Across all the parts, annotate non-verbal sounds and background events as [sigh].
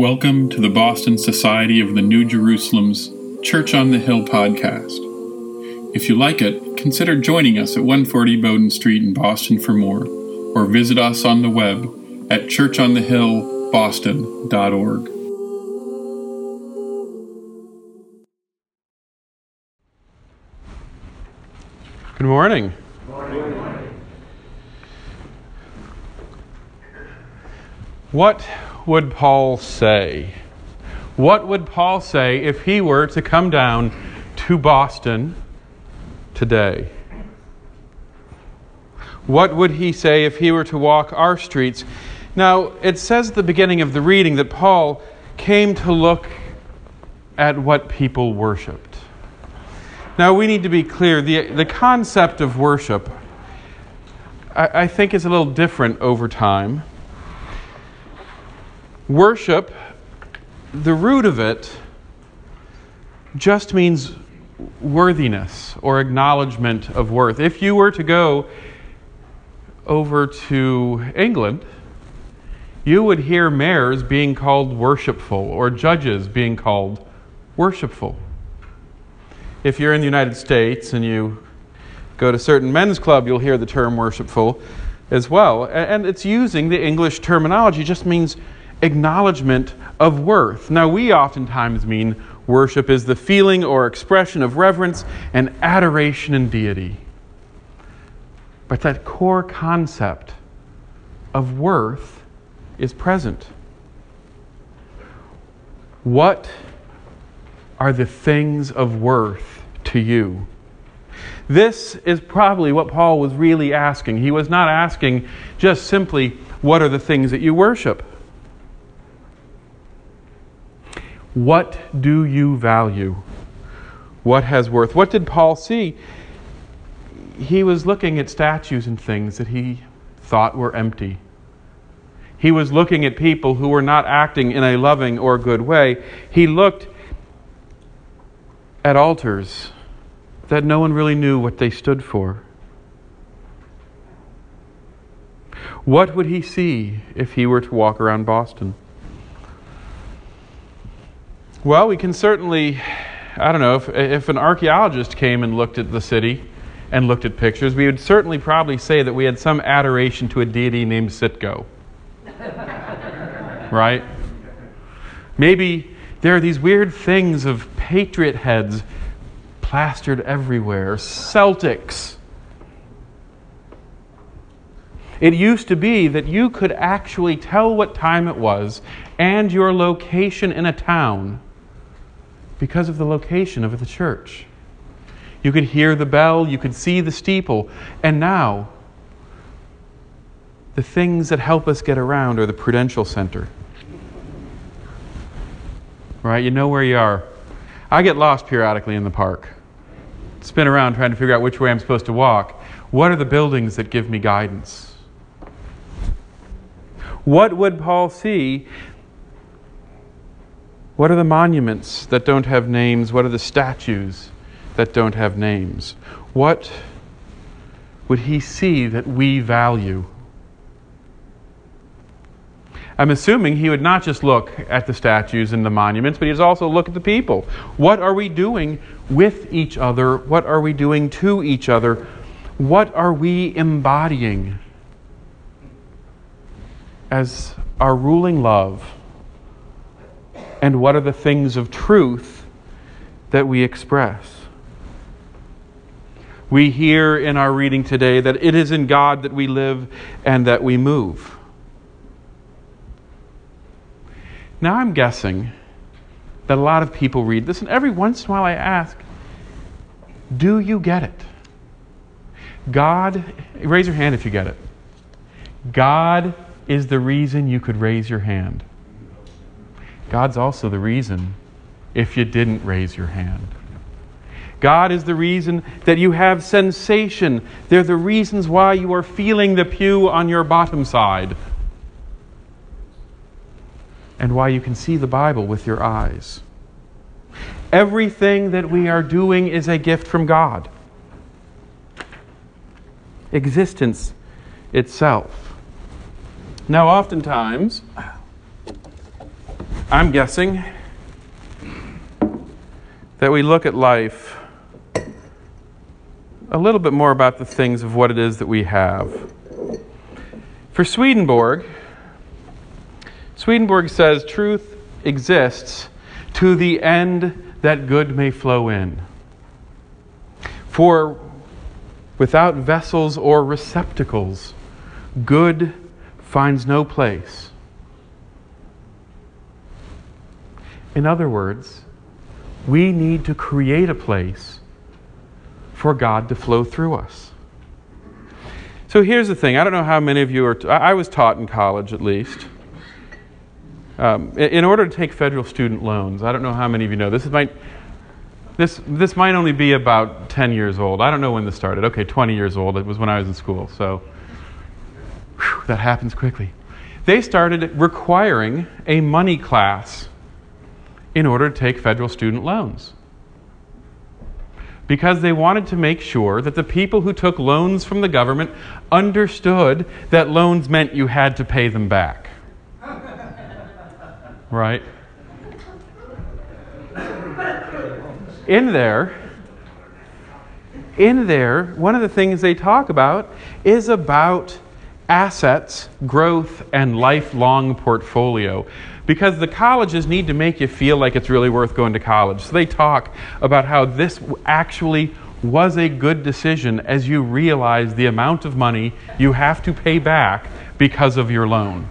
Welcome to the Boston Society of the New Jerusalem's Church on the Hill podcast. If you like it, consider joining us at 140 Bowdoin Street in Boston for more, or visit us on the web at churchonthehillboston.org. Good morning. What would Paul say? What would Paul say if he were to come down to Boston today? What would he say if he were to walk our streets? Now, it says at the beginning of the reading that Paul came to look at what people worshiped. Now, we need to be clear the, the concept of worship, I, I think, is a little different over time. Worship, the root of it, just means worthiness or acknowledgement of worth. If you were to go over to England, you would hear mayors being called worshipful or judges being called worshipful if you're in the United States and you go to certain men's club, you'll hear the term worshipful as well. And it's using the English terminology, it just means acknowledgement of worth. Now, we oftentimes mean worship is the feeling or expression of reverence and adoration in deity. But that core concept of worth is present. What are the things of worth to you? This is probably what Paul was really asking. He was not asking just simply, What are the things that you worship? What do you value? What has worth? What did Paul see? He was looking at statues and things that he thought were empty. He was looking at people who were not acting in a loving or good way. He looked at altars that no one really knew what they stood for. What would he see if he were to walk around Boston? Well, we can certainly, I don't know, if, if an archaeologist came and looked at the city and looked at pictures, we would certainly probably say that we had some adoration to a deity named Citgo. [laughs] right? Maybe there are these weird things of patriot heads plastered everywhere, Celtics. It used to be that you could actually tell what time it was and your location in a town because of the location of the church. You could hear the bell, you could see the steeple, and now the things that help us get around are the Prudential Center. Right? You know where you are. I get lost periodically in the park. Spin around trying to figure out which way I'm supposed to walk. What are the buildings that give me guidance? What would Paul see what are the monuments that don't have names? What are the statues that don't have names? What would he see that we value? I'm assuming he would not just look at the statues and the monuments, but he'd also look at the people. What are we doing with each other? What are we doing to each other? What are we embodying as our ruling love? And what are the things of truth that we express. We hear in our reading today that it is in God that we live and that we move. Now I'm guessing that a lot of people read this, and every once in a while I ask, Do you get it? God, raise your hand if you get it. God is the reason you could raise your hand. God's also the reason if you didn't raise your hand. God is the reason that you have sensation. They're the reasons why you are feeling the pew on your bottom side and why you can see the Bible with your eyes. Everything that we are doing is a gift from God. Existence itself. Now, oftentimes, I'm guessing that we look at life a little bit more about the things of what it is that we have. For Swedenborg, Swedenborg says truth exists to the end that good may flow in. For without vessels or receptacles, good finds no place. In other words, we need to create a place for God to flow through us. So here's the thing I don't know how many of you are, t- I was taught in college at least. Um, in order to take federal student loans, I don't know how many of you know this. Might, this, this might only be about 10 years old. I don't know when this started. Okay, 20 years old. It was when I was in school. So whew, that happens quickly. They started requiring a money class in order to take federal student loans. Because they wanted to make sure that the people who took loans from the government understood that loans meant you had to pay them back. [laughs] right? In there, in there, one of the things they talk about is about assets, growth, and lifelong portfolio because the colleges need to make you feel like it's really worth going to college. So they talk about how this actually was a good decision as you realize the amount of money you have to pay back because of your loan.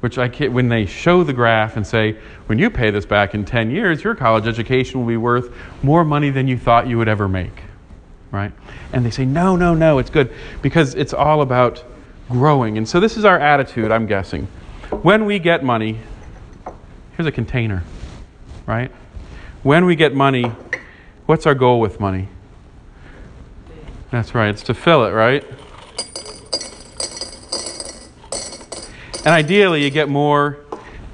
Which I can, when they show the graph and say, when you pay this back in 10 years, your college education will be worth more money than you thought you would ever make. Right? And they say, no, no, no, it's good because it's all about growing. And so this is our attitude, I'm guessing. When we get money, here's a container, right? When we get money, what's our goal with money? That's right, it's to fill it, right? And ideally, you get more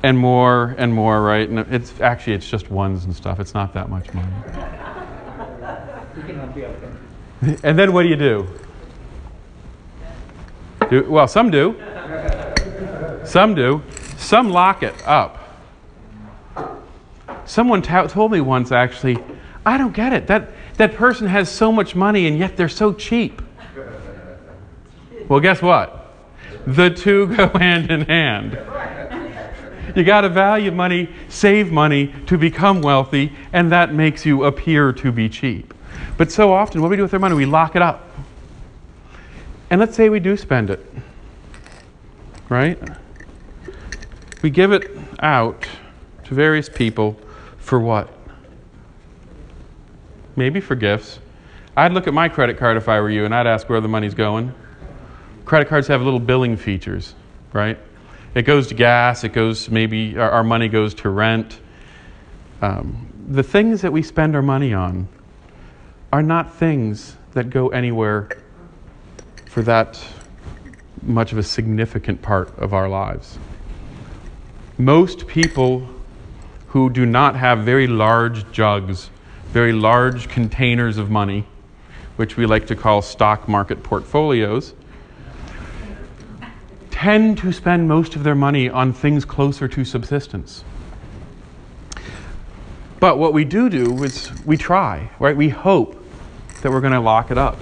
and more and more, right? And it's actually it's just ones and stuff. It's not that much money. And then what do you do? do well, some do. Some do. Some lock it up. Someone t- told me once, actually, I don't get it. That, that person has so much money and yet they're so cheap. Well, guess what? The two [laughs] go hand in hand. You got to value money, save money to become wealthy, and that makes you appear to be cheap. But so often, what do we do with our money? We lock it up. And let's say we do spend it. Right? We give it out to various people for what? Maybe for gifts. I'd look at my credit card if I were you and I'd ask where the money's going. Credit cards have little billing features, right? It goes to gas, it goes maybe our, our money goes to rent. Um, the things that we spend our money on are not things that go anywhere for that much of a significant part of our lives. Most people who do not have very large jugs, very large containers of money, which we like to call stock market portfolios, tend to spend most of their money on things closer to subsistence. But what we do do is we try, right? We hope that we're going to lock it up.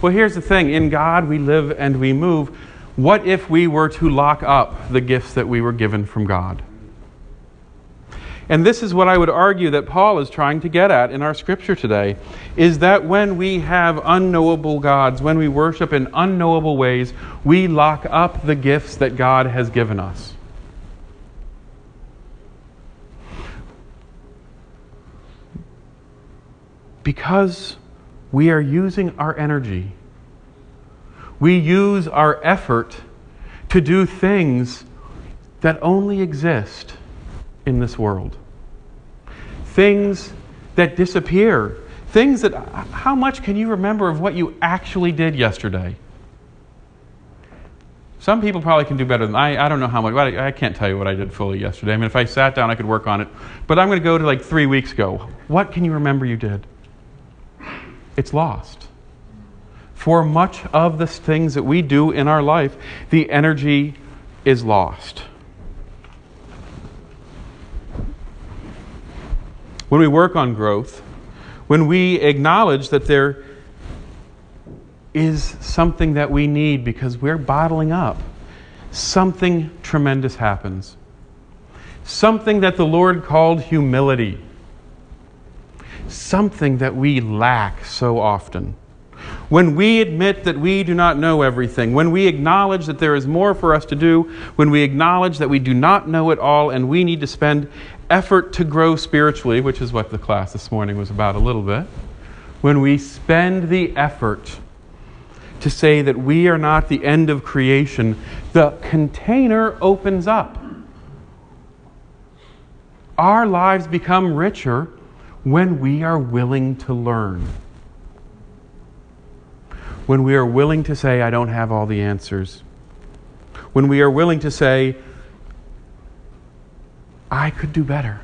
Well, here's the thing in God we live and we move. What if we were to lock up the gifts that we were given from God? And this is what I would argue that Paul is trying to get at in our scripture today is that when we have unknowable gods, when we worship in unknowable ways, we lock up the gifts that God has given us. Because we are using our energy, we use our effort to do things that only exist in this world. Things that disappear. Things that, how much can you remember of what you actually did yesterday? Some people probably can do better than I. I don't know how much. I, I can't tell you what I did fully yesterday. I mean, if I sat down, I could work on it. But I'm going to go to like three weeks ago. What can you remember you did? It's lost for much of the things that we do in our life, the energy is lost. When we work on growth, when we acknowledge that there is something that we need because we're bottling up, something tremendous happens. Something that the Lord called humility. Something that we lack so often. When we admit that we do not know everything, when we acknowledge that there is more for us to do, when we acknowledge that we do not know it all and we need to spend effort to grow spiritually, which is what the class this morning was about a little bit, when we spend the effort to say that we are not the end of creation, the container opens up. Our lives become richer when we are willing to learn. When we are willing to say, I don't have all the answers. When we are willing to say, I could do better.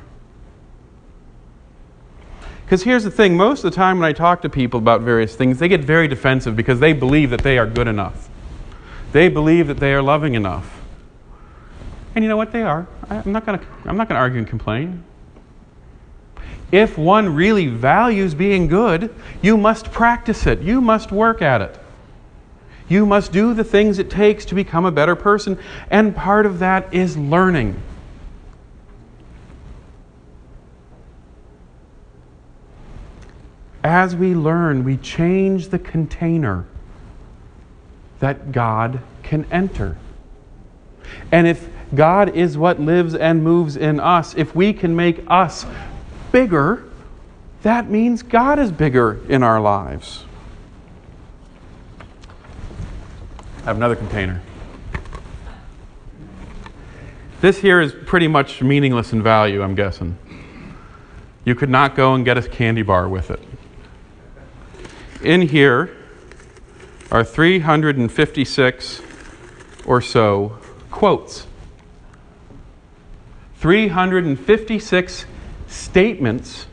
Because here's the thing most of the time when I talk to people about various things, they get very defensive because they believe that they are good enough. They believe that they are loving enough. And you know what? They are. I'm not going to I'm not going to argue and complain. If one really values being good, you must practice it. You must work at it. You must do the things it takes to become a better person. And part of that is learning. as we learn, we change the container that God can enter. And if God is what lives and moves in us, if we can make us bigger, that means God is bigger in our lives. I have another container. This here is pretty much meaningless in value, I'm guessing. You could not go and get a candy bar with it in here are 356 or so quotes. 356 statements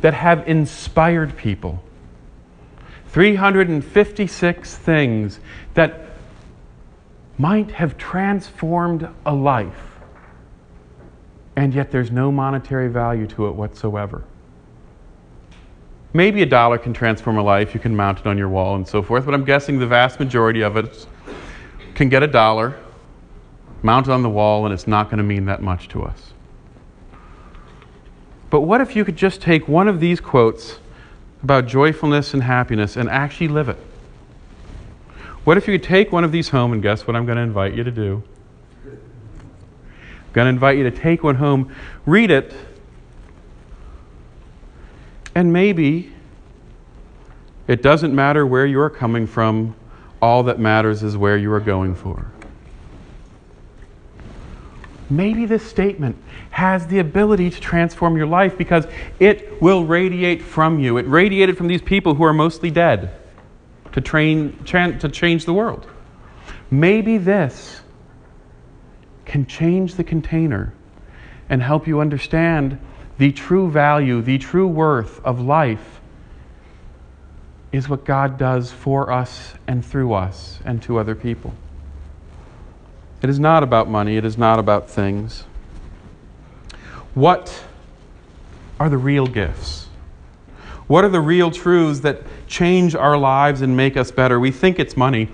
that have inspired people. 356 things that might have transformed a life, and yet there's no monetary value to it whatsoever. Maybe a dollar can transform a life. You can mount it on your wall and so forth. But I'm guessing the vast majority of it can get a dollar, mount it on the wall, and it's not going to mean that much to us. But what if you could just take one of these quotes about joyfulness and happiness and actually live it? What if you could take one of these home and guess what I'm going to invite you to do? I'm going to invite you to take one home, read it, and maybe it doesn't matter where you are coming from, all that matters is where you are going for. Maybe this statement has the ability to transform your life because it will radiate from you. It radiated from these people who are mostly dead to, train, to change the world. Maybe this can change the container and help you understand the true value, the true worth of life is what God does for us and through us and to other people. It is not about money, it is not about things. What are the real gifts? What are the real truths that change our lives and make us better? We think it's money.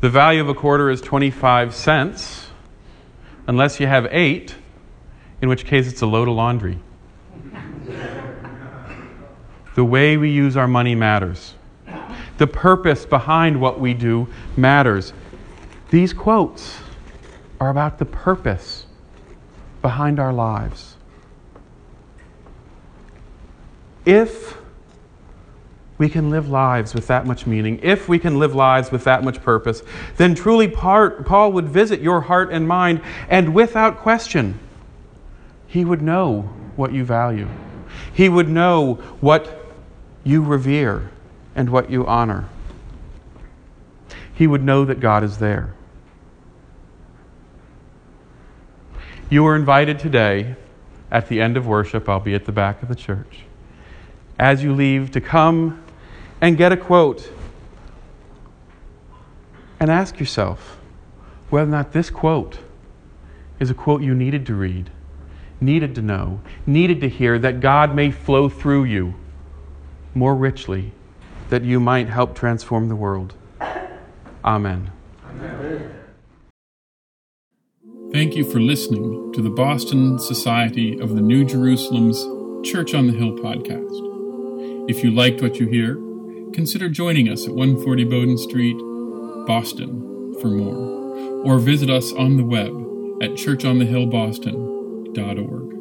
The value of a quarter is 25 cents, unless you have eight, in which case it's a load of laundry. [laughs] The way we use our money matters. The purpose behind what we do matters. These quotes are about the purpose behind our lives. If we can live lives with that much meaning, if we can live lives with that much purpose, then truly Paul would visit your heart and mind, and without question, he would know what you value. He would know what you revere and what you honor. He would know that God is there. You are invited today at the end of worship, I'll be at the back of the church, as you leave to come and get a quote and ask yourself whether or not this quote is a quote you needed to read needed to know, needed to hear, that God may flow through you more richly, that you might help transform the world. Amen. Thank you for listening to the Boston Society of the New Jerusalem's Church on the Hill podcast. If you liked what you hear, consider joining us at 140 Bowdoin Street, Boston, for more, or visit us on the web at churchonthehillboston.org.